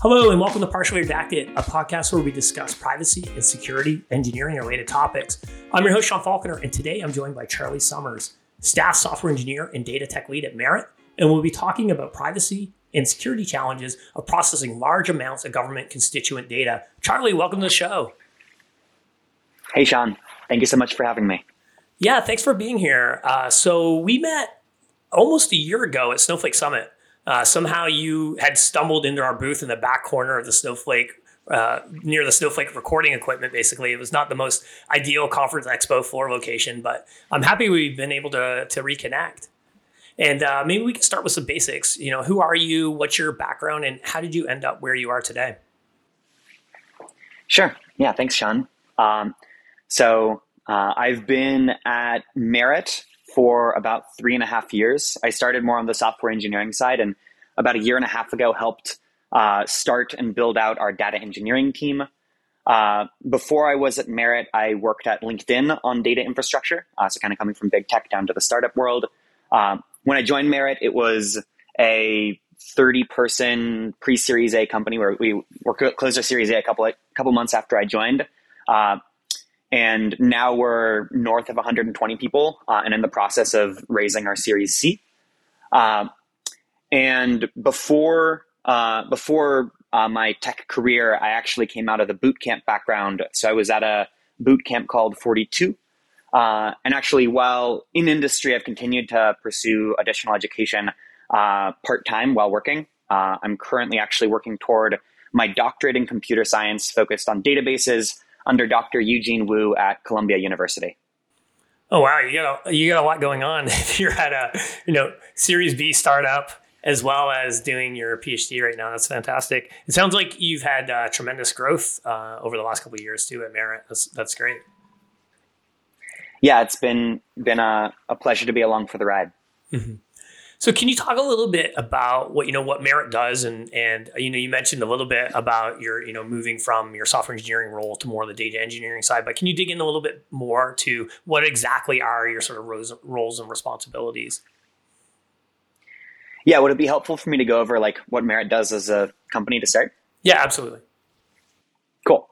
Hello, and welcome to Partially Redacted, a podcast where we discuss privacy and security, engineering related topics. I'm your host, Sean Falconer, and today I'm joined by Charlie Summers, staff software engineer and data tech lead at Merit, and we'll be talking about privacy and security challenges of processing large amounts of government constituent data. Charlie, welcome to the show. Hey, Sean. Thank you so much for having me. Yeah, thanks for being here. Uh, so, we met almost a year ago at Snowflake Summit. Uh, somehow you had stumbled into our booth in the back corner of the Snowflake, uh, near the Snowflake recording equipment. Basically, it was not the most ideal conference expo floor location, but I'm happy we've been able to to reconnect. And uh, maybe we can start with some basics. You know, who are you? What's your background, and how did you end up where you are today? Sure. Yeah. Thanks, Sean. Um, so uh, I've been at Merit for about three and a half years. I started more on the software engineering side, and about a year and a half ago, helped uh, start and build out our data engineering team. Uh, before I was at Merit, I worked at LinkedIn on data infrastructure, uh, so kind of coming from big tech down to the startup world. Um, when I joined Merit, it was a 30 person pre Series A company where we were closed our Series A a couple, a couple months after I joined. Uh, and now we're north of 120 people uh, and in the process of raising our Series C. Uh, and before uh, before uh, my tech career, I actually came out of the boot camp background. So I was at a boot camp called 42. Uh, and actually, while in industry, I've continued to pursue additional education uh, part time while working. I'm currently actually working toward my doctorate in computer science focused on databases under Dr. Eugene Wu at Columbia University. Oh wow, you got a, you got a lot going on. You're at a you know Series B startup as well as doing your PhD right now. That's fantastic. It sounds like you've had uh, tremendous growth uh, over the last couple of years too at Merit. That's that's great. Yeah, it's been been a, a pleasure to be along for the ride. Mm-hmm. So can you talk a little bit about what you know what Merit does and and you know you mentioned a little bit about your you know moving from your software engineering role to more of the data engineering side, but can you dig in a little bit more to what exactly are your sort of roles, roles and responsibilities? Yeah, would it be helpful for me to go over like what Merit does as a company to start? Yeah, absolutely. Cool.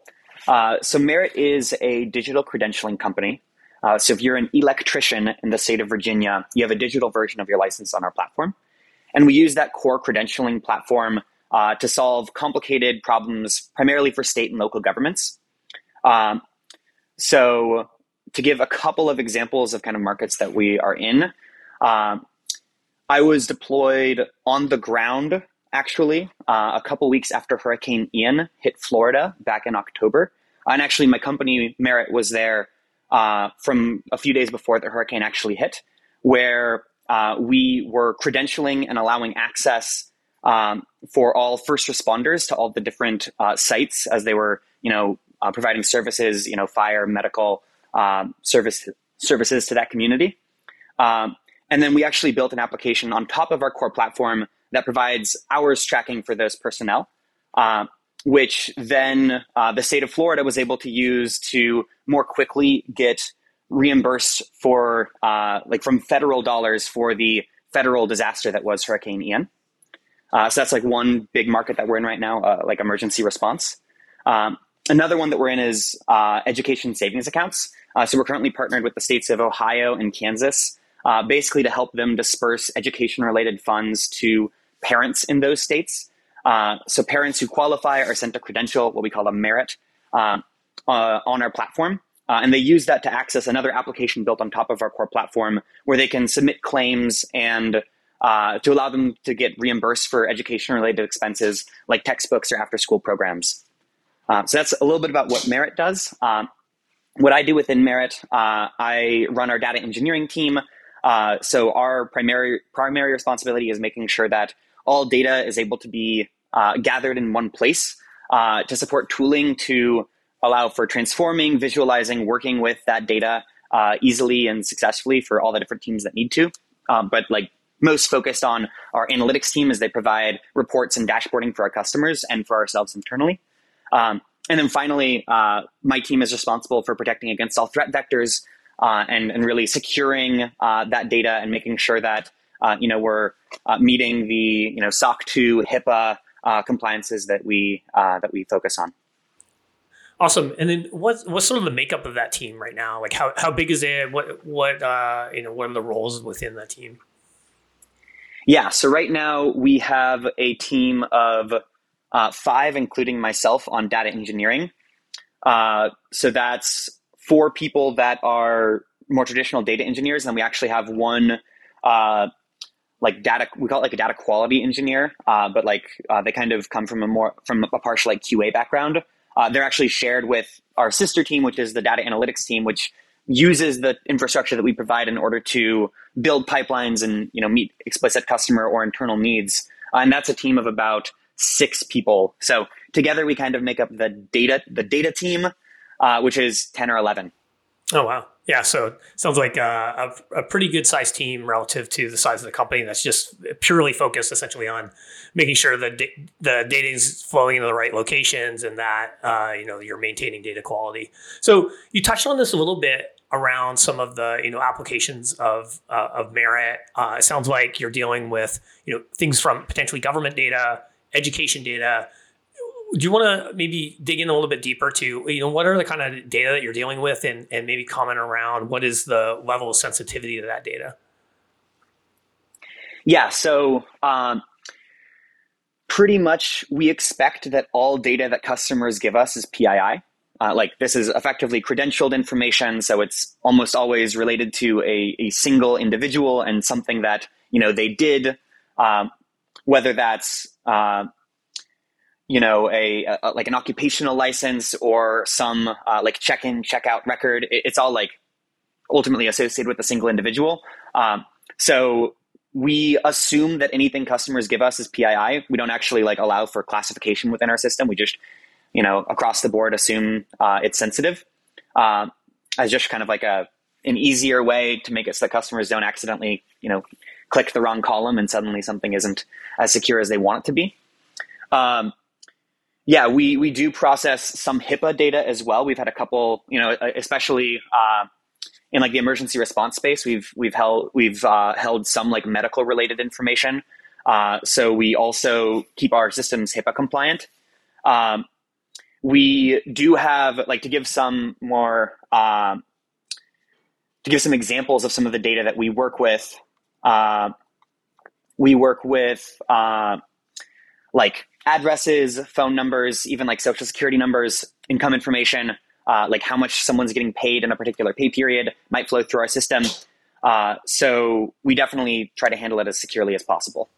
Uh, so Merit is a digital credentialing company uh, so if you're an electrician in the state of Virginia, you have a digital version of your license on our platform. And we use that core credentialing platform uh, to solve complicated problems primarily for state and local governments. Um, so to give a couple of examples of kind of markets that we are in, uh, I was deployed on the ground actually uh, a couple weeks after Hurricane Ian hit Florida back in October. And actually, my company Merit was there uh, from a few days before the hurricane actually hit, where uh, we were credentialing and allowing access um, for all first responders to all the different uh, sites as they were, you know, uh, providing services, you know, fire, medical um, service services to that community. Um, and then we actually built an application on top of our core platform that provides hours tracking for those personnel. Uh, which then uh, the state of Florida was able to use to more quickly get reimbursed for, uh, like from federal dollars for the federal disaster that was Hurricane Ian. Uh, so that's like one big market that we're in right now, uh, like emergency response. Um, another one that we're in is uh, education savings accounts. Uh, so we're currently partnered with the states of Ohio and Kansas, basically to help them disperse education related funds to parents in those states uh, so parents who qualify are sent a credential, what we call a merit, uh, uh, on our platform. Uh, and they use that to access another application built on top of our core platform where they can submit claims and uh, to allow them to get reimbursed for education related expenses like textbooks or after school programs. so that's a little bit about what Merit does. Um, what I do within Merit, I run our data engineering team. so our primary primary responsibility is making sure that all data is able to be uh, gathered in one place uh, to support tooling to allow for transforming, visualizing, working with that data uh, easily and successfully for all the different teams that need to. Um, but like most focused on our analytics team as they provide reports and dashboarding for our customers and for ourselves internally. Um, and then finally, uh, my team is responsible for protecting against all threat vectors uh, and, and really securing uh, that data and making sure that uh, you know we're uh, meeting the you know SOC 2, HIPAA, uh, compliances that we uh, that we focus on. Awesome. And then what's what's sort of the makeup of that team right now? Like how, how big is it? What what uh, you know what are the roles within that team? Yeah. So right now we have a team of uh, five, including myself, on data engineering. Uh, so that's four people that are more traditional data engineers, and we actually have one uh, like data we call it like a data quality engineer uh, but like uh, they kind of come from a more from a partial like qa background. Uh, they're actually shared with our sister team which is the data analytics team which uses the infrastructure that we provide in order to build pipelines and you know meet explicit customer or internal needs. Uh, and that's a team of about six people. So together we kind of make up the data the data team uh, which is 10 or 11 oh wow yeah, so sounds like a, a, a pretty good sized team relative to the size of the company that's just purely focused essentially on making sure that da- the data is flowing into the right locations and that uh, you know you're maintaining data quality. So you touched on this a little bit around some of the you know applications of uh, of merit. Uh, it sounds like you're dealing with you know things from potentially government data, education data do you want to maybe dig in a little bit deeper to you know what are the kind of data that you're dealing with and, and maybe comment around what is the level of sensitivity to that data? Yeah so um, pretty much we expect that all data that customers give us is pii uh, like this is effectively credentialed information so it's almost always related to a, a single individual and something that you know they did um, whether that's uh, you know a, a, like an occupational license or some uh, like check-in check-out record it, it's all like ultimately associated with a single individual. Um, so we assume that anything customers give us is pii we don't actually like allow for classification within our system. We just you know across the board assume uh, it's sensitive. Uh, as just kind of like a an easier way to make it so that customers don't accidentally you know click the wrong column and suddenly something isn't as secure as they want it to be. Um, yeah, we we do process some HIPAA data as well. We've had a couple, you know, especially uh, in like the emergency response space. We've we've held we've uh, held some like medical related information. Uh, so we also keep our systems HIPAA compliant. Um, we do have like to give some more uh, to give some examples of some of the data that we work with. Uh, we work with uh, like addresses, phone numbers, even like social security numbers, income information, uh, like how much someone's getting paid in a particular pay period might flow through our system. Uh, so we definitely try to handle it as securely as possible.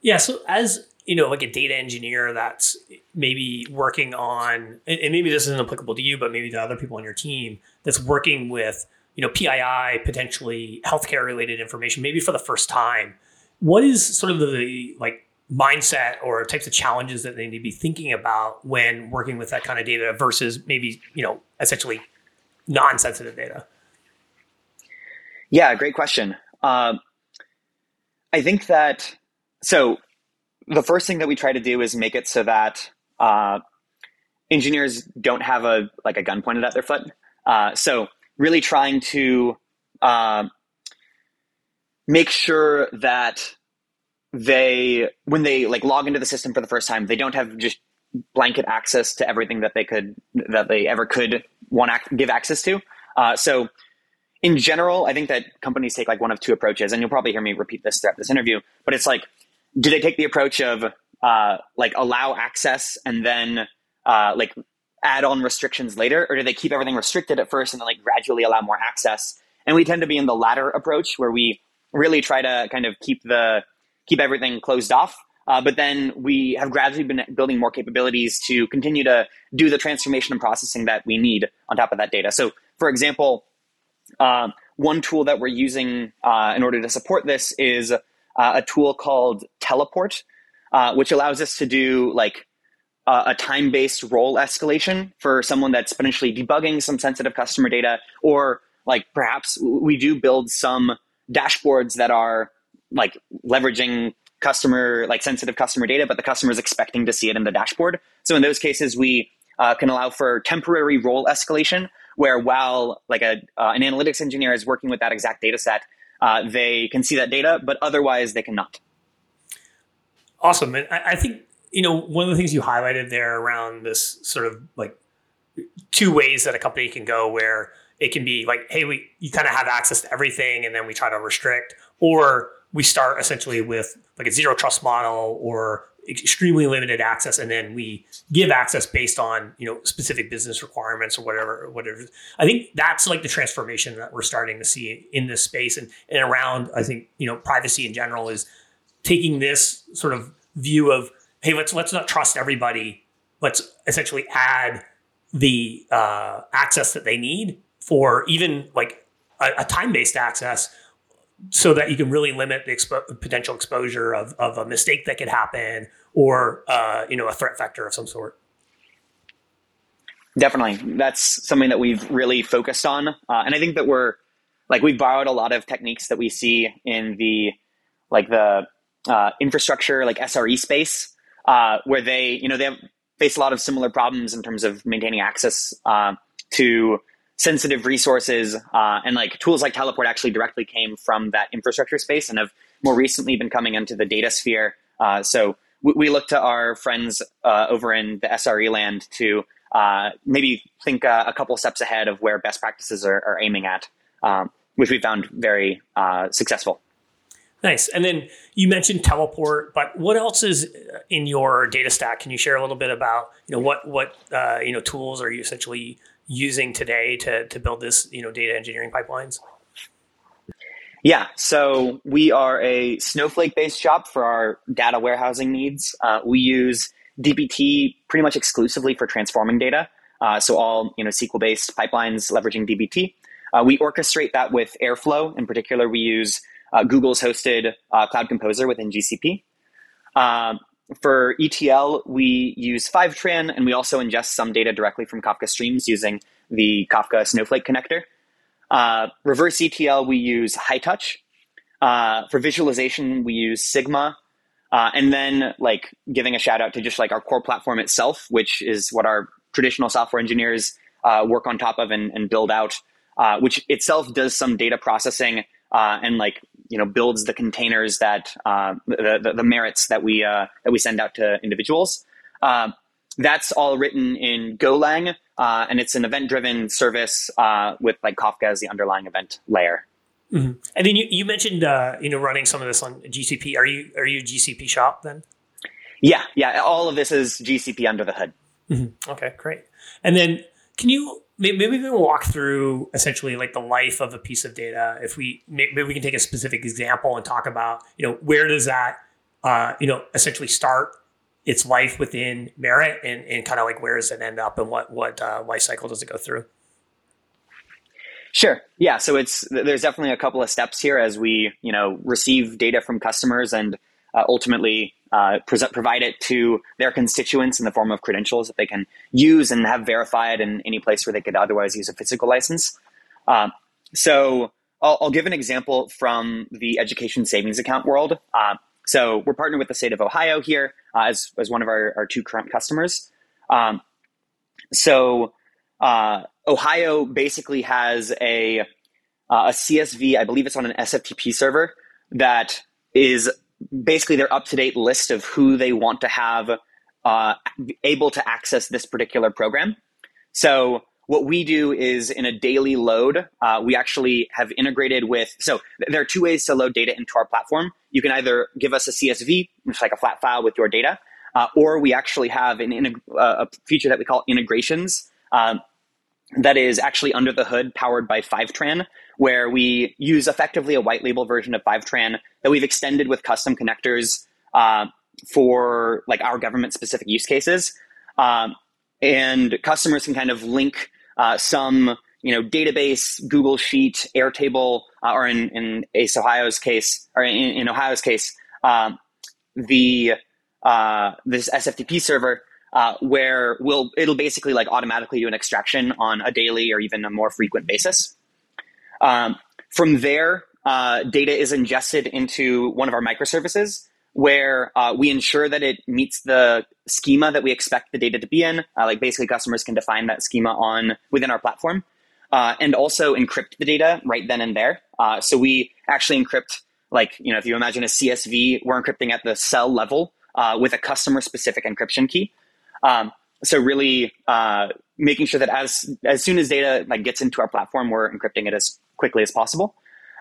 Yeah. So as you know, like a data engineer that's maybe working on, and maybe this isn't applicable to you, but maybe to other people on your team that's working with, you know, PII, potentially healthcare related information, maybe for the first time. What is sort of the like mindset or types of challenges that they need to be thinking about when working with that kind of data versus maybe you know essentially non-sensitive data? Yeah great question. Uh, i think that so the first thing that we try to do is make it so that uh, engineers don't have a like a gun pointed at their foot. Uh, so really trying to uh, make sure that they when they like log into the system for the first time, they don't have just blanket access to everything that they could that they ever could want to give access to. Uh, so in general, I think that companies take like one of two approaches, and you'll probably hear me repeat this throughout this interview. But it's like, do they take the approach of uh, like allow access and then uh, like add on restrictions later, or do they keep everything restricted at first and then like gradually allow more access? And we tend to be in the latter approach, where we really try to kind of keep the keep everything closed off. Uh, but then we have gradually been building more capabilities to continue to do the transformation and processing that we need on top of that data. So, for example, uh, one tool that we're using uh, in order to support this is uh, a tool called Teleport, uh, which allows us to do like a time-based role escalation for someone that's potentially debugging some sensitive customer data, or like perhaps we do build some dashboards that are like leveraging customer like sensitive customer data, but the customer is expecting to see it in the dashboard. So in those cases, we uh, can allow for temporary role escalation, where while like a uh, an analytics engineer is working with that exact data set, uh, they can see that data, but otherwise they cannot. Awesome, and I, I think you know, one of the things you highlighted there around this sort of like two ways that a company can go where it can be like, hey, we you kind of have access to everything, and then we try to restrict, or we start essentially with like a zero trust model or extremely limited access and then we give access based on you know specific business requirements or whatever whatever. I think that's like the transformation that we're starting to see in this space and, and around i think you know privacy in general is taking this sort of view of hey let's let's not trust everybody. Let's essentially add the uh, access that they need for even like a, a time-based access so that you can really limit the expo- potential exposure of, of a mistake that could happen or uh, you know a threat vector of some sort. Definitely. That's something that we've really focused on. Uh, and i think that we're like we've borrowed a lot of techniques that we see in the like the uh, infrastructure like sre space uh, where they you know they have faced a lot of similar problems in terms of maintaining access uh, to sensitive resources uh, and like tools like teleport actually directly came from that infrastructure space and have more recently been coming into the data sphere uh, so we, we, look to our friends uh, over in the sre land to uh, maybe think uh, a couple steps ahead of where best practices are, are aiming at um, which we found very uh, successful Nice. And then you mentioned teleport, but what else is in your data stack? Can you share a little bit about you know what what uh, you know tools are you essentially using today to to build this you know data engineering pipelines? Yeah, so we are a Snowflake based shop for our data warehousing needs. Uh, we use DBT pretty much exclusively for transforming data. Uh, so all you know SQL based pipelines leveraging DBT. Uh, we orchestrate that with Airflow. In particular, we use uh, Google's hosted uh, Cloud Composer within GCP. For ETL, we use Fivetran, and we also ingest some data directly from Kafka Streams using the Kafka Snowflake connector. Uh, reverse ETL, we use Hightouch. Uh, for visualization, we use Sigma. Uh, and then, like, giving a shout out to just like our core platform itself, which is what our traditional software engineers uh, work on top of and, and build out, uh, which itself does some data processing uh, and like you know builds the containers that uh, the, the, the merits that we uh, that we send out to individuals. Uh, that's all written in Golang, uh, and it's an event-driven service uh, with like Kafka as the underlying event layer. Mm-hmm. And then you, you mentioned you know running some of this on GCP. Are you are you GCP shop then? Yeah, yeah. All of this is GCP under the hood. Mm-hmm. Okay, great. And then can you maybe we can walk through essentially like the life of a piece of data if we maybe we can take a specific example and talk about you know where does that uh, you know essentially start its life within merit and, and kind of like where does it end up and what what uh, life cycle does it go through Sure. Yeah. So it's there's definitely a couple of steps here as we you know receive data from customers and uh, ultimately uh, provide it to their constituents in the form of credentials that they can use and have verified in any place where they could otherwise use a physical license. Uh, so I'll, I'll, give an example from the education savings account world. Uh, so we're partnered with the state of Ohio here uh, as, as one of our, our two current customers. Um, so uh, Ohio basically has a, a CSV, I believe it's on an SFTP server that is basically their up to date list of who they want to have uh, able to access this particular program. So what we do is in a daily load, uh, we actually have integrated with. So there are two ways to load data into our platform. You can either give us a CSV, which is like a flat file with your data, uh, or we actually have an integ- uh, a feature that we call integrations. Um, that is actually under the hood powered by Fivetran, where we use effectively a white label version of Fivetran that we've extended with custom connectors uh, for like our government specific use cases. Um, and customers can kind of link uh, some you know database, Google Sheet, Airtable, uh, or in, in Ace Ohio's case, or in, in Ohio's case, um, the uh, this SFTP server uh, where we'll it'll basically like automatically do an extraction on a daily or even a more frequent basis. Um, from there, uh, data is ingested into one of our microservices where uh, we ensure that it meets the schema that we expect the data to be in. Uh, like basically, customers can define that schema on within our platform, uh, and also encrypt the data right then and there. Uh, so we actually encrypt, like you know, if you imagine a CSV, we're encrypting at the cell level uh, with a customer specific encryption key. Um, so really uh, making sure that as as soon as data like gets into our platform, we're encrypting it as quickly as possible.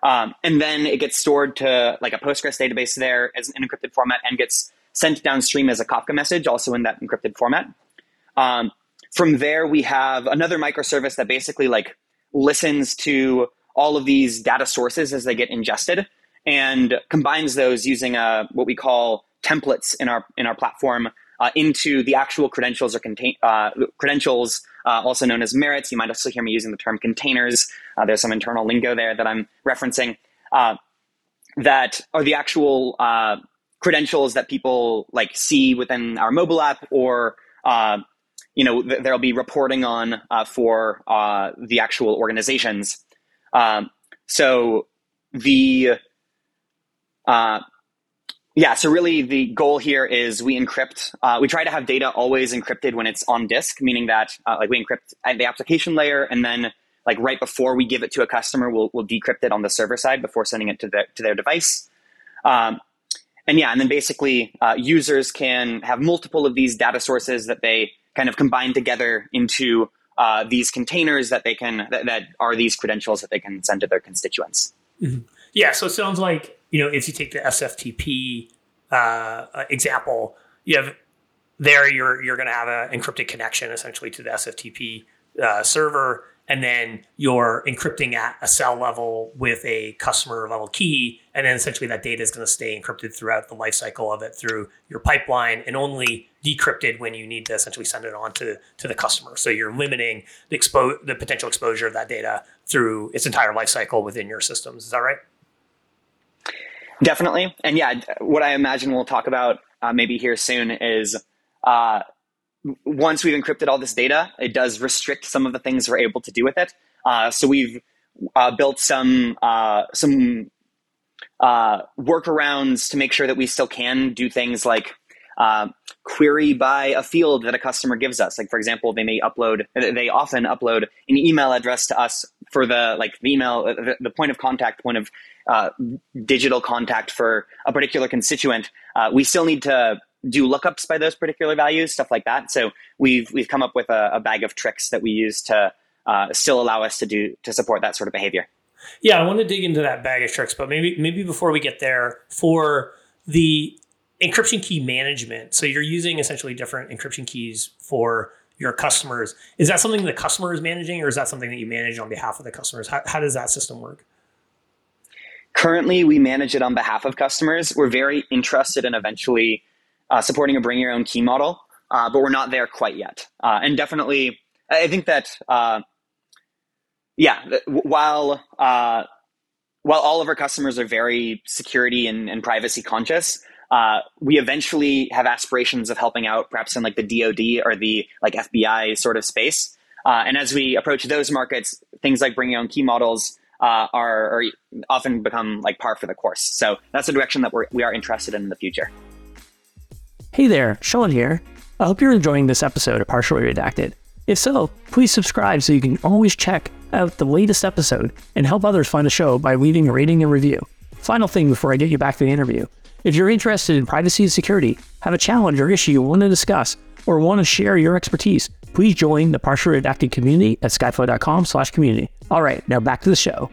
Um, and then it gets stored to like a Postgres database there as an encrypted format and gets sent downstream as a Kafka message, also in that encrypted format. Um, from there, we have another microservice that basically like listens to all of these data sources as they get ingested and combines those using a, uh, what we call templates in our in our platform uh, into the actual credentials or contain uh, credentials, uh, also known as merits. You might also hear me using the term containers. Uh, there's some internal lingo there that I'm referencing uh, that are the actual credentials that people like see within our mobile app or you know th- there'll be reporting on for the actual organizations. Um, so the uh, yeah, so really the goal here is we encrypt. Uh, we try to have data always encrypted when it's on disk, meaning that uh, like we encrypt at the application layer, and then like right before we give it to a customer, we'll, we'll decrypt it on the server side before sending it to the, to their device. Um, and yeah, and then basically uh, users can have multiple of these data sources that they kind of combine together into uh, these containers that they can that, that, are these credentials that they can send to their constituents. Mm-hmm. Yeah, so it sounds like you know, if you take the SFTP uh, example, you have there you're you're going to have an encrypted connection essentially to the SFTP uh, server, and then you're encrypting at a cell level with a customer level key, and then essentially that data is going to stay encrypted throughout the lifecycle of it through your pipeline, and only decrypted when you need to essentially send it on to, to the customer. So you're limiting the expo- the potential exposure of that data through its entire lifecycle within your systems. Is that right? Definitely. And yeah, what I imagine we'll talk about uh, maybe here soon is uh, once we've encrypted all this data, it does restrict some of the things we're able to do with it. Uh, so we've uh, built some uh, some uh, workarounds to make sure that we still can do things like uh, query by a field that a customer gives us. Like for example, they may upload, they often upload an email address to us for the like the email, the, the point of contact, point of uh, digital contact for a particular constituent. Uh, we still need to do lookups by those particular values, stuff like that. So we've we've come up with a, a bag of tricks that we use to uh, still allow us to do to support that sort of behavior. Yeah, I want to dig into that bag of tricks, but maybe maybe before we get there, for the encryption key management. So you're using essentially different encryption keys for your customers. Is that something the customer is managing, or is that something that you manage on behalf of the customers? How, how does that system work? Currently, we manage it on behalf of customers. We're very interested in eventually uh, supporting a bring your own key model, uh, but we're not there quite yet. Uh, and definitely, I think that, uh, yeah, while uh, while all of our customers are very security and, and privacy conscious, uh, we eventually have aspirations of helping out perhaps in like the DoD or the like FBI sort of space. Uh, and as we approach those markets, things like bringing on key models uh, are, are, often become like par for the course. So that's the direction that we're, we are interested in in the future. Hey there, Sean here. I hope you're enjoying this episode of Partially Redacted. If so, please subscribe so you can always check out the latest episode and help others find the show by leaving a rating and review. Final thing before I get you back to the interview. If you're interested in privacy and security, have a challenge or issue you want to discuss, or want to share your expertise, please join the partially redacted community at skyflow.com slash community. All right, now back to the show.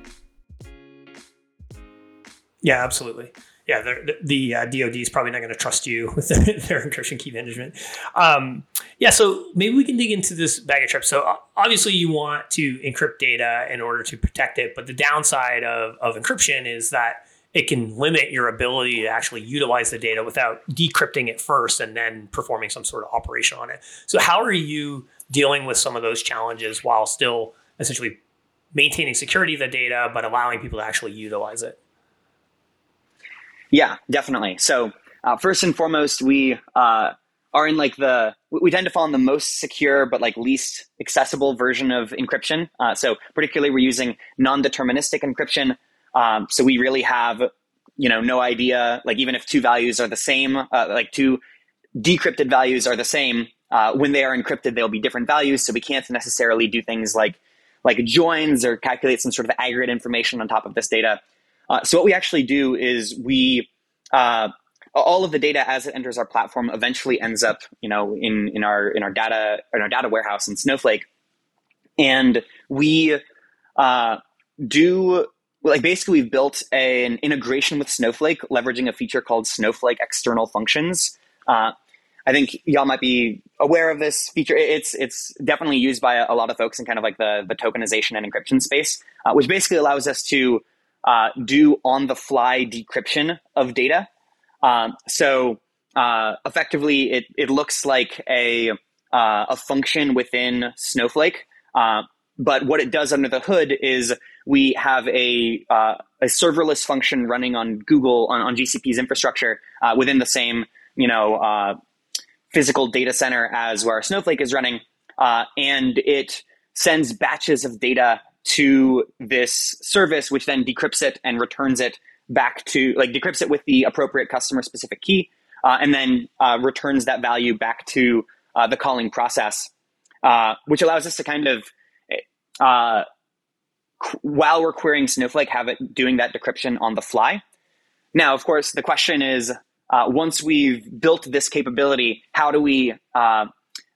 Yeah, absolutely. Yeah, the, the uh, DoD is probably not going to trust you with their, their encryption key management. Um, yeah, so maybe we can dig into this bag of tricks. So obviously, you want to encrypt data in order to protect it, but the downside of, of encryption is that it can limit your ability to actually utilize the data without decrypting it first and then performing some sort of operation on it. So, how are you dealing with some of those challenges while still essentially maintaining security of the data, but allowing people to actually utilize it? Yeah, definitely. So, uh, first and foremost, we uh, are in like the we tend to fall in the most secure but like least accessible version of encryption. Uh, so, particularly, we're using non-deterministic encryption um, so we really have, you know, no idea, like even if two values are the same, uh, like two decrypted values are the same, uh, when they are encrypted, they'll be different values. So we can't necessarily do things like, like joins or calculate some sort of aggregate information on top of this data. Uh, so what we actually do is we uh, all of the data as it enters our platform eventually ends up, you know, in in our in our data in our data warehouse in Snowflake, and we uh, do like basically we've built a, an integration with Snowflake, leveraging a feature called Snowflake External Functions. Uh, I think y'all might be aware of this feature. It's it's definitely used by a, lot of folks in kind of like the the tokenization and encryption space, uh, which basically allows us to uh, do on the fly decryption of data. Um, so uh, effectively, it it looks like a uh, a function within Snowflake. Uh, but what it does under the hood is we have a, uh, a serverless function running on Google on, on GCP's infrastructure uh, within the same you know uh, physical data center as where Snowflake is running, uh, and it sends batches of data to this service, which then decrypts it and returns it back to like decrypts it with the appropriate customer specific key, uh, and then uh, returns that value back to the calling process, which allows us to kind of while we're querying Snowflake, have it doing that decryption on the fly. Now, of course, the question is uh, once we've built this capability, how do we uh,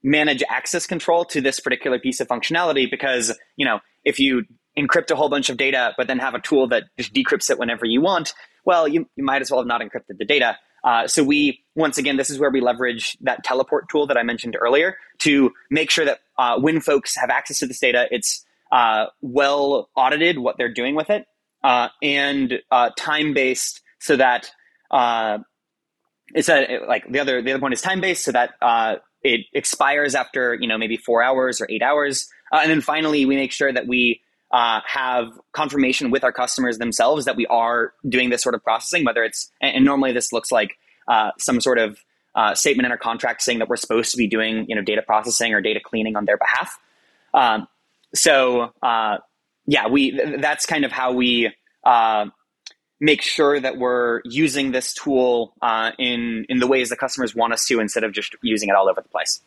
manage access control to this particular piece of functionality? Because, you know, if you encrypt a whole bunch of data, but then have a tool that just decrypts it whenever you want, well, you, you might as well have not encrypted the data. Uh, so we, once again, this is where we leverage that teleport tool that I mentioned earlier to make sure that uh, when folks have access to this data, it's uh, well audited what they're doing with it, uh, and uh, time based so that uh, it's a like the other the other point is time based so that uh, it expires after you know maybe four hours or eight hours, and then finally we make sure that we have confirmation with our customers themselves that we are doing this sort of processing, whether it's and, and normally this looks like some sort of statement in our contract saying that we're supposed to be doing you know data processing or data cleaning on their behalf. Um, so uh, yeah, we that's kind of how we uh, make sure that we're using this tool uh, in in the ways the customers want us to, instead of just using it all over the place.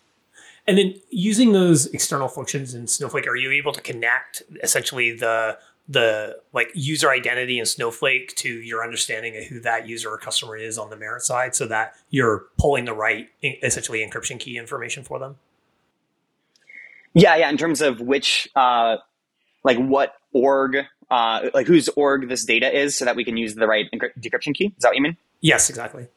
And then using those external functions in Snowflake, are you able to connect essentially the the like user identity in Snowflake to your understanding of who that user or customer is on the Merit side, so that you're pulling the right essentially encryption key information for them? Yeah, yeah. In terms of which, uh, like what org, uh, like whose org this data is, so that we can use the right decryption key. Is that what you mean? Yes, exactly.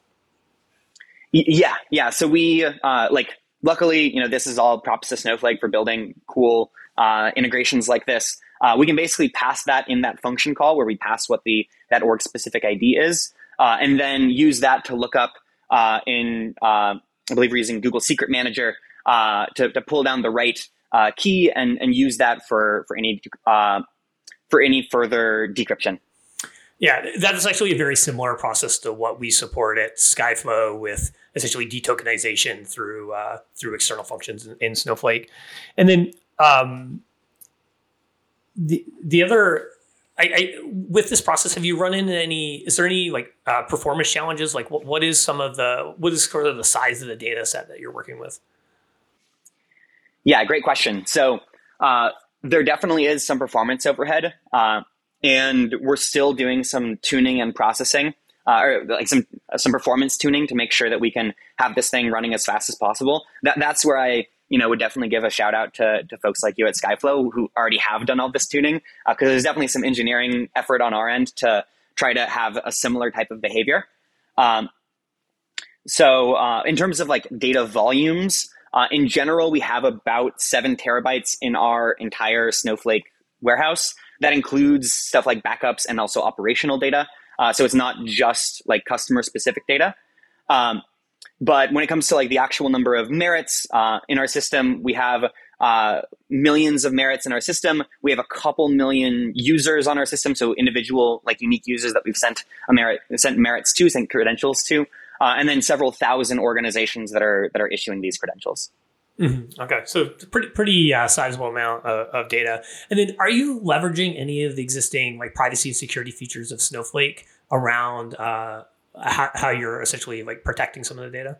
Y- yeah, yeah. So we uh, like, luckily, you know, this is all props to Snowflake for building cool uh, integrations like this. Uh, we can basically pass that in that function call where we pass what the that org specific ID is, uh, and then use that to look up uh, in uh, I believe we're using Google Secret Manager uh, to, to pull down the right uh, key and, and use that for, for any uh, for any further decryption. Yeah, that is actually a very similar process to what we support at Skyflow with essentially detokenization through uh, through external functions in, in Snowflake, and then um, the the other. I, I, with this process, have you run into any? Is there any like uh, performance challenges? Like, what, what is some of the what is sort of the size of the data set that you're working with? Yeah, great question. So uh, there definitely is some performance overhead, uh, and we're still doing some tuning and processing, uh, or like some some performance tuning to make sure that we can have this thing running as fast as possible. That, that's where I you know would definitely give a shout out to, to folks like you at Skyflow who already have done all this tuning, because uh, there's definitely some engineering effort on our end to try to have a similar type of behavior. Um, so uh, in terms of like data volumes. Uh, in general, we have about seven terabytes in our entire Snowflake warehouse. That includes stuff like backups and also operational data. Uh, so it's not just like customer specific data. Um, but when it comes to like the actual number of merits uh, in our system, we have uh, millions of merits in our system. We have a couple million users on our system, so individual like unique users that we've sent a merit sent merits to, sent credentials to uh, and then several thousand organizations that are that are issuing these credentials. Mm-hmm. Okay, so pretty pretty uh, sizable amount of, of, data. And then, are you leveraging any of the existing like privacy and security features of Snowflake around uh, how, how, you're essentially like protecting some of the data?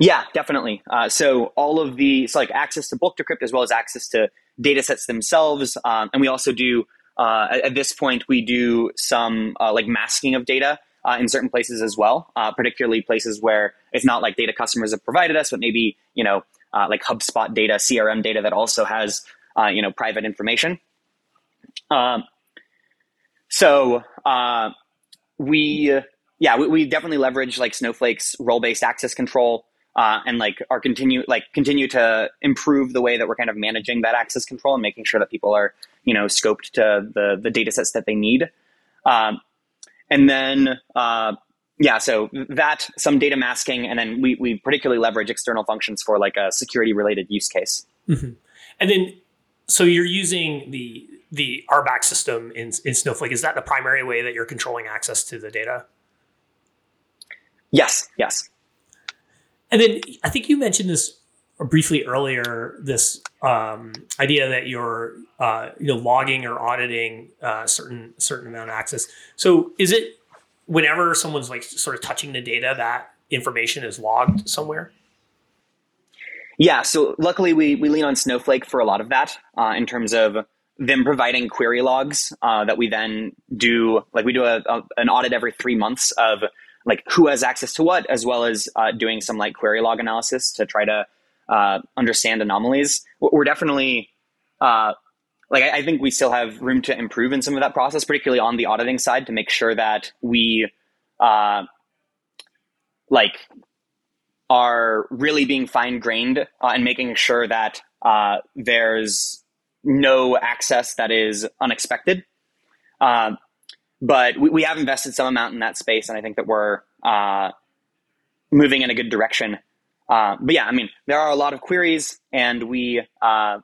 Yeah, definitely. Uh, so all of the so like access to bulk decrypt as well as access to data sets themselves, um, and we also do uh, at, at, this point we do some uh, like masking of data uh, in certain places as well, uh, particularly places where it's not like data customers have provided us, but maybe you know uh, like HubSpot data, CRM data that also has uh, you know private information. Um, so uh, we yeah we, we, definitely leverage like Snowflake's role based access control. Uh, and like our continue like continue to improve the way that we're kind of managing that access control and making sure that people are you know scoped to the the data sets that they need um, and then, uh, yeah, so that, some data masking, and then we, we particularly leverage external functions for like a security related use case. Mm-hmm. And then, so you're using the the RBAC system in, in Snowflake. Is that the primary way that you're controlling access to the data? Yes, yes. And then I think you mentioned this briefly earlier this um, idea that you're uh, you know logging or auditing uh, certain certain amount of access. So is it whenever someone's like sort of touching the data that information is logged somewhere? Yeah. So luckily we we lean on Snowflake for a lot of that uh, in terms of them providing query logs uh, that we then do like we do a, a, an audit every three months of like who has access to what as well as uh, doing some like query log analysis to try to uh, understand anomalies. We're definitely uh, like I, I, think we still have room to improve in some of that process, particularly on the auditing side, to make sure that we uh, like are really being fine grained uh, and making sure that uh, there's no access that is unexpected. Uh, but we, we, have invested some amount in that space, and I think that we're uh, moving in a good direction uh, but yeah, I mean, there are a lot of queries, and we uh,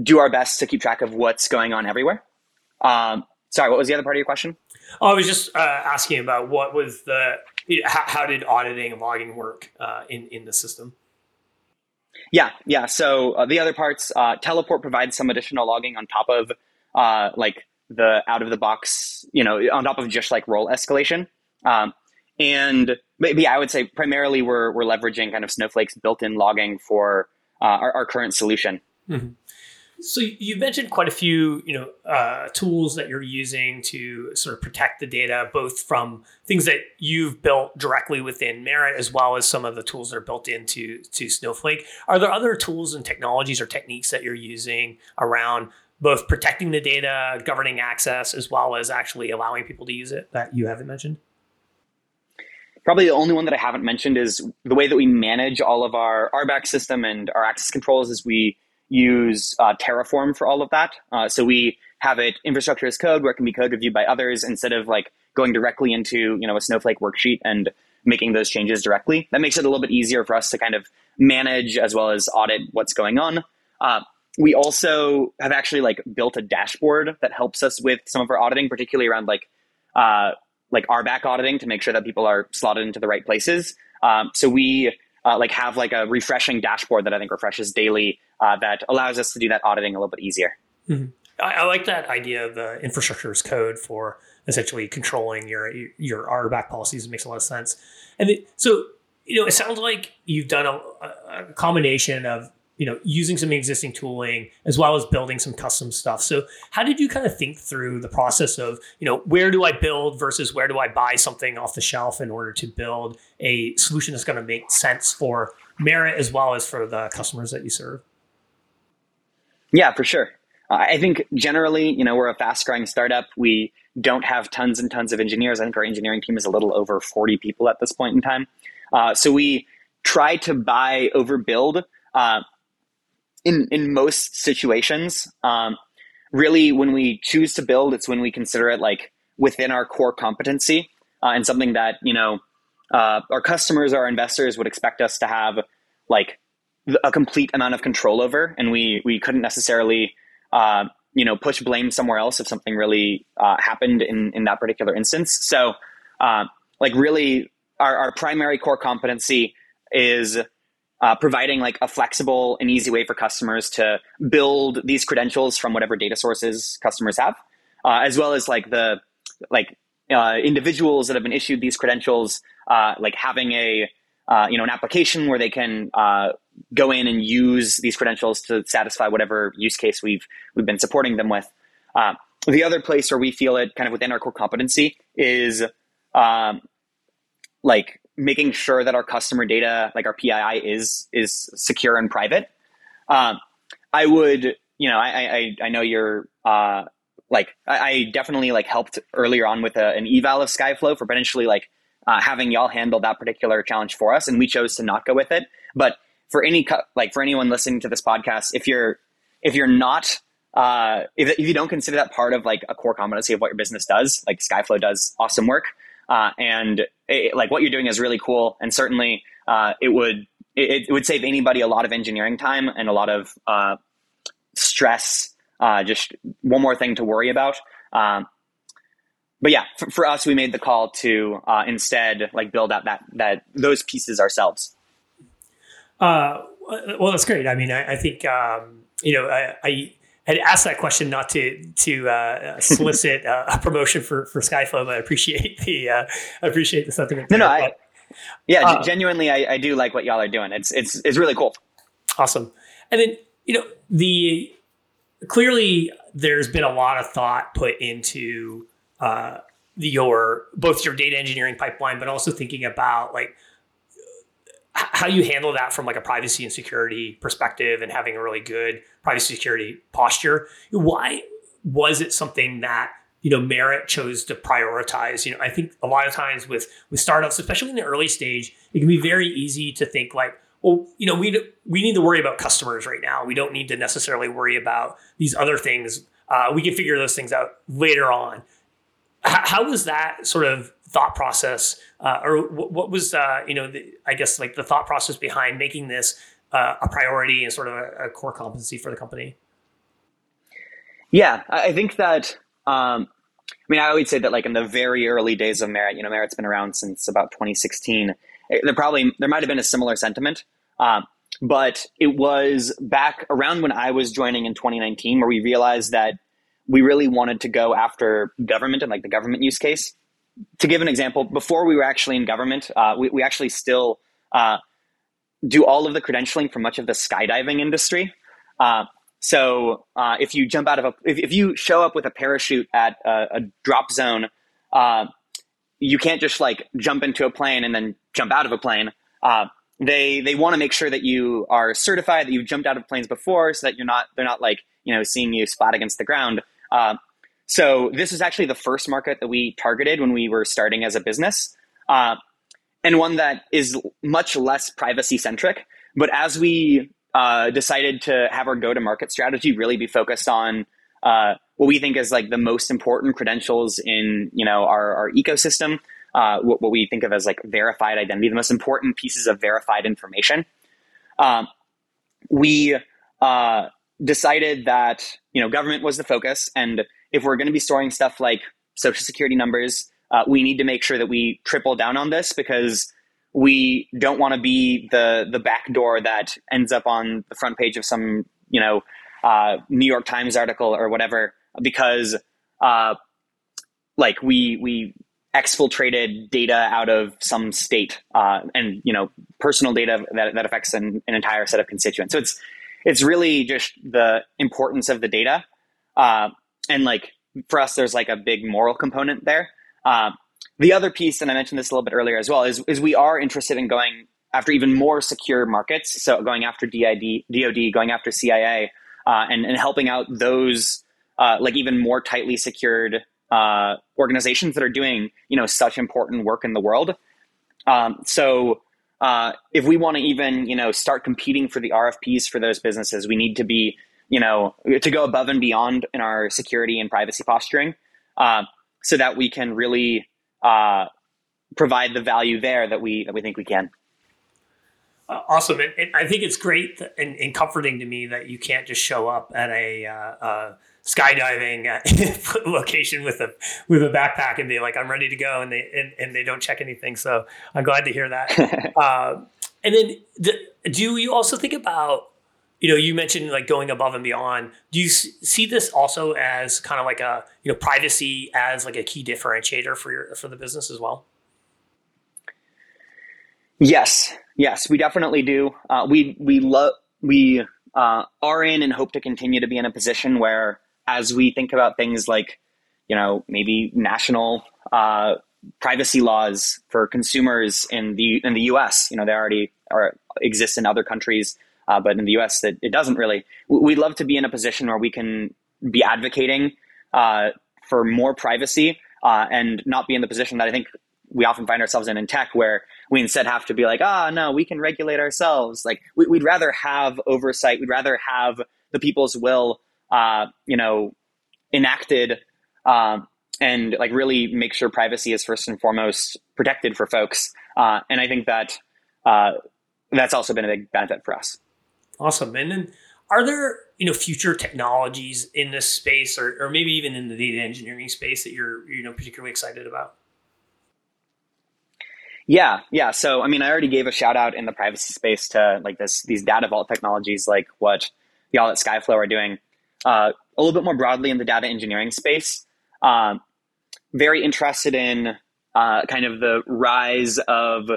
do our best to keep track of what's going on everywhere. Um, sorry, what was the other part of your question? Oh, I was just uh, asking about what was the how, how did auditing and logging work uh, in in the system? Yeah, yeah. So uh, the other parts, uh, Teleport provides some additional logging on top of like the out of the box, you know, on top of just like role escalation. Um, and maybe I would say primarily we're, we're leveraging kind of Snowflake's built-in logging for uh, our, our, current solution. Mm-hmm. So you mentioned quite a few, you know, uh, tools that you're using to sort of protect the data, both from things that you've built directly within Merit, as well as some of the tools that are built into to Snowflake. Are there other tools and technologies or techniques that you're using around both protecting the data, governing access, as well as actually allowing people to use it that you haven't mentioned? Probably the only one that I haven't mentioned is the way that we manage all of our RBAC system and our access controls is we use uh, Terraform for all of that. Uh, so we have it infrastructure as code where it can be code reviewed by others instead of like going directly into you know a Snowflake worksheet and making those changes directly. That makes it a little bit easier for us to kind of manage as well as audit what's going on. Uh, we also have actually like built a dashboard that helps us with some of our auditing, particularly around like uh, like RBAC auditing to make sure that people are slotted into the right places. Um, so we uh, like have like a refreshing dashboard that I think refreshes daily uh, that allows us to do that auditing a little bit easier. Mm-hmm. I, I, like that idea of the infrastructure as code for essentially controlling your your RBAC policies. It makes a lot of sense. And it, so you know, it sounds like you've done a, a combination of you know using some existing tooling as well as building some custom stuff. So how did you kind of think through the process of you know where do i build versus where do i buy something off the shelf in order to build a solution that's going to make sense for merit as well as for the customers that you serve? Yeah for sure. I think generally you know we're a fast growing startup. We don't have tons and tons of engineers. I think our engineering team is a little over 40 people at this point in time. Uh, so we try to buy overbuild uh, in in most situations, um, really when we choose to build, it's when we consider it like within our core competency uh, and something that you know uh, our customers, our investors would expect us to have like a complete amount of control over, and we we couldn't necessarily uh, you know push blame somewhere else if something really uh, happened in in that particular instance. So uh, like really, our, our primary core competency is uh, providing like a flexible and easy way for customers to build these credentials from whatever data sources customers have, uh, as well as like the like uh, individuals that have been issued these credentials, uh, like having a uh, you know an application where they can uh, go in and use these credentials to satisfy whatever use case we've we've been supporting them with. the other place where we feel it kind of within our core competency is um, like making sure that our customer data, like our PII, is is secure and private. Um, I would, you know, I I, I know you're uh, like I, I, definitely like helped earlier on with a, an eval of Skyflow for potentially like uh, having y'all handle that particular challenge for us, and we chose to not go with it. But for any like for anyone listening to this podcast, if you're if you're not uh, if, if you don't consider that part of like a core competency of what your business does, like Skyflow does awesome work, uh, and it, like what you're doing is really cool, and certainly uh, it would it, it, would save anybody a lot of engineering time and a lot of uh, stress. Uh, just one more thing to worry about. Um, but yeah, for, for, us, we made the call to uh, instead like build out that that those pieces ourselves. well, that's great. I mean, I, I think um, you know I, I had asked that question not to to uh, solicit uh, a promotion for for Skyflow, but I appreciate the uh, I appreciate the sentiment. No, no, I, yeah, uh, genuinely, I, I do like what y'all are doing. It's it's it's really cool. Awesome, and then you know the clearly there's been a lot of thought put into uh, your both your data engineering pipeline, but also thinking about like how you handle that from like a privacy and security perspective and having a really good privacy security posture. Why was it something that you know Merit chose to prioritize? You know, I think a lot of times with with startups, especially in the early stage, it can be very easy to think like, well, you know, we we need to worry about customers right now. We don't need to necessarily worry about these other things. Uh, we can figure those things out later on. H- how was that sort of thought process, uh, or what, what was uh, you know, the, I guess like the thought process behind making this uh, a priority and sort of a, a, core competency for the company? Yeah, I think that. Um, I mean, I always say that like in the very early days of Merit, you know, Merit's been around since about 2016. There probably there might have been a similar sentiment. Um, but it was back around when I was joining in 2019 where we realized that we really wanted to go after government and like the government use case to give an example, before we were actually in government, uh, we, we actually still uh, do all of the credentialing for much of the skydiving industry. Uh, so uh, if you jump out of a, if, if, you show up with a parachute at a, a drop zone, uh, you can't just like jump into a plane and then jump out of a plane. Uh, they they want to make sure that you are certified that you've jumped out of planes before, so that you're not they're not like you know seeing you splat against the ground. So this is actually the first market that we targeted when we were starting as a business, uh, and one that is much less privacy centric. But as we uh, decided to have our go to market strategy really be focused on uh, what we think is like the most important credentials in you know our, our ecosystem, uh, what, what, we think of as like verified identity, the most important pieces of verified information. Um, we uh, decided that you know government was the focus and if we're going to be storing stuff like social security numbers, uh, we need to make sure that we triple down on this because we don't want to be the the back door that ends up on the front page of some you know uh, New York Times article or whatever because uh, like we we exfiltrated data out of some state uh, and you know personal data that, that affects an, an, entire set of constituents. So it's it's really just the importance of the data uh, and like for us, there's like a big moral component there. Uh, the other piece, and I mentioned this a little bit earlier as well, is is we are interested in going after even more secure markets. So going after DID, DoD, going after CIA, uh, and and helping out those uh, like even more tightly secured uh, organizations that are doing you know such important work in the world. Um, so uh, if we want to even you know start competing for the RFPs for those businesses, we need to be you know, to go above and beyond in our security and privacy posturing, uh, so that we can really uh, provide the value there that we that we think we can. Uh, awesome, and, and, I think it's great and, and, comforting to me that you can't just show up at a uh, skydiving uh, location with a with a backpack and be like, "I'm ready to go," and they and, and they don't check anything. So I'm glad to hear that. uh, and then, the, do you also think about you know, you mentioned like going above and beyond. Do you see this also as kind of like a you know privacy as like a key differentiator for your for the business as well? Yes, yes, we definitely do. Uh, we we love we uh, are in and hope to continue to be in a position where, as we think about things like, you know, maybe national uh, privacy laws for consumers in the in the U.S. You know, they already are exist in other countries, uh, but in the U.S. It, it doesn't really. We'd love to be in a position where we can be advocating uh, for more privacy uh, and not be in the position that I think we often find ourselves in in tech, where we instead have to be like, ah, oh, no, we can regulate ourselves. Like we, would rather have oversight. We'd rather have the people's will, uh, you know, enacted um, and like really make sure privacy is first and foremost protected for folks. Uh, and I think that uh, that's also been a big benefit for us. Awesome. And then are there you know future technologies in this space or, or maybe even in the data engineering space that you're you know particularly excited about? Yeah, yeah. So I mean, I already gave a shout out in the privacy space to like this these data vault technologies, like what y'all at Skyflow are doing. Uh, a little bit more broadly in the data engineering space, um, very interested in uh, kind of the rise of,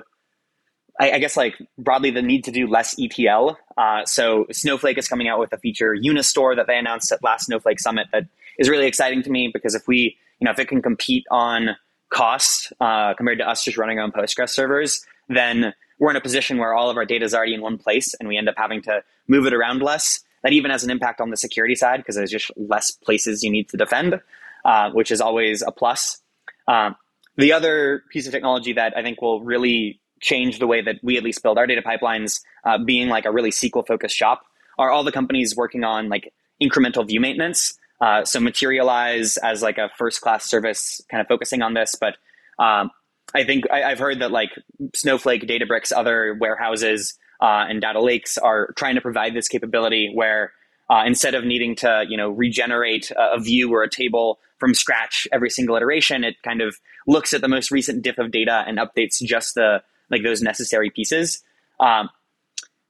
I, I, guess, like broadly the need to do less ETL. Uh, so Snowflake is coming out with a feature Unistore that they announced at last Snowflake Summit that is really exciting to me because if we, you know, if it can compete on cost uh, compared to us just running own Postgres servers, then we're in a position where all of our data is already in one place and we end up having to move it around less. That even has an impact on the security side because there's just less places you need to defend, uh, which is always a plus. Um, the other piece of technology that I think will really change the way that we at least build our data pipelines, uh, being like a really SQL focused shop, are all the companies working on like incremental view maintenance. Uh, so Materialize as like a first class service, kind of focusing on this. But um, I think I, have heard that like Snowflake, Databricks, other warehouses uh, and data lakes are trying to provide this capability where uh, instead of needing to you know regenerate a, a, view or a table from scratch every single iteration, it kind of looks at the most recent diff of data and updates just the like those necessary pieces. Um,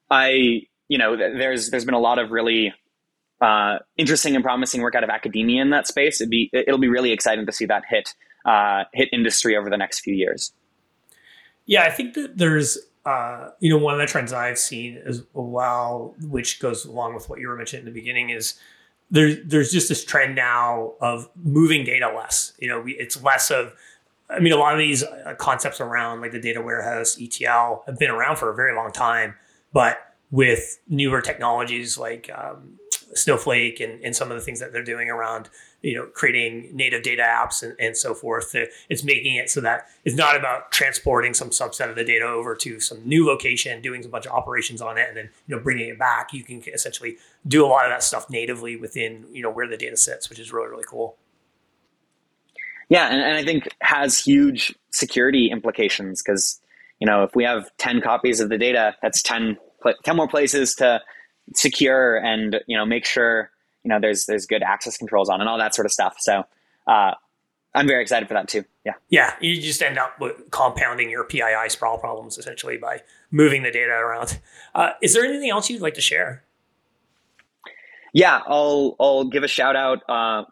I you know there's there's been a lot of really uh, interesting and promising work out of academia in that space. It'd be it'll be really exciting to see that hit uh, hit industry over the next few years. Yeah, I think that there's uh, you know one of the trends I've seen as well, which goes along with what you were mentioning in the beginning, is there's there's just this trend now of moving data less. You know, we, it's less of I mean, a lot of these uh, concepts around like the data warehouse, ETL, have been around for a very long time, but with newer technologies like um, Snowflake and, and some of the things that they're doing around, you know, creating native data apps and, and so forth. It's making it so that it's not about transporting some subset of the data over to some new location, doing a bunch of operations on it, and then you know bringing it back. You can essentially do a lot of that stuff natively within you know where the data sits, which is really really cool. Yeah, and, and I think has huge security implications because you know if we have ten copies of the data, that's 10, 10 more places to secure and you know make sure you know there's there's good access controls on and all that sort of stuff. So uh, I'm very excited for that too. Yeah. Yeah, you just end up compounding your PII sprawl problems essentially by moving the data around. Uh, is there anything else you'd like to share? Yeah, I'll I'll give a shout out. Uh,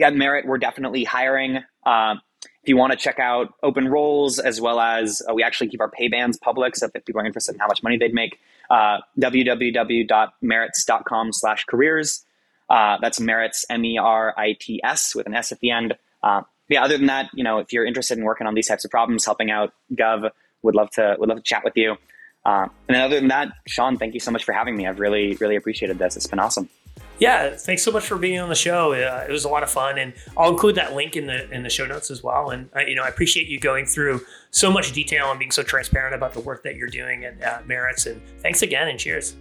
at Merit, we're definitely hiring. Uh, if you want to check out open roles as well as uh, we actually keep our pay bands public, so if people are interested in how much money they'd make, uh, www.merits.com slash careers. Uh, that's Merits, M-E-R-I-T-S with an S at the end. Uh, yeah, other than that, you know, if you're interested in working on these types of problems, helping out Gov, would love to would love to chat with you. Uh, and then other than that, Sean, thank you so much for having me. I've really really appreciated this. It's been awesome. Yeah, thanks so much for being on the show. Uh, it was a lot of fun, and I'll include that link in the in the show notes as well. And uh, you know, I appreciate you going through so much detail and being so transparent about the work that you're doing at uh, Merits. And thanks again, and cheers.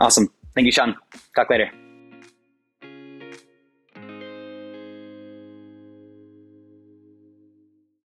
Awesome. Thank you, Sean. Talk later.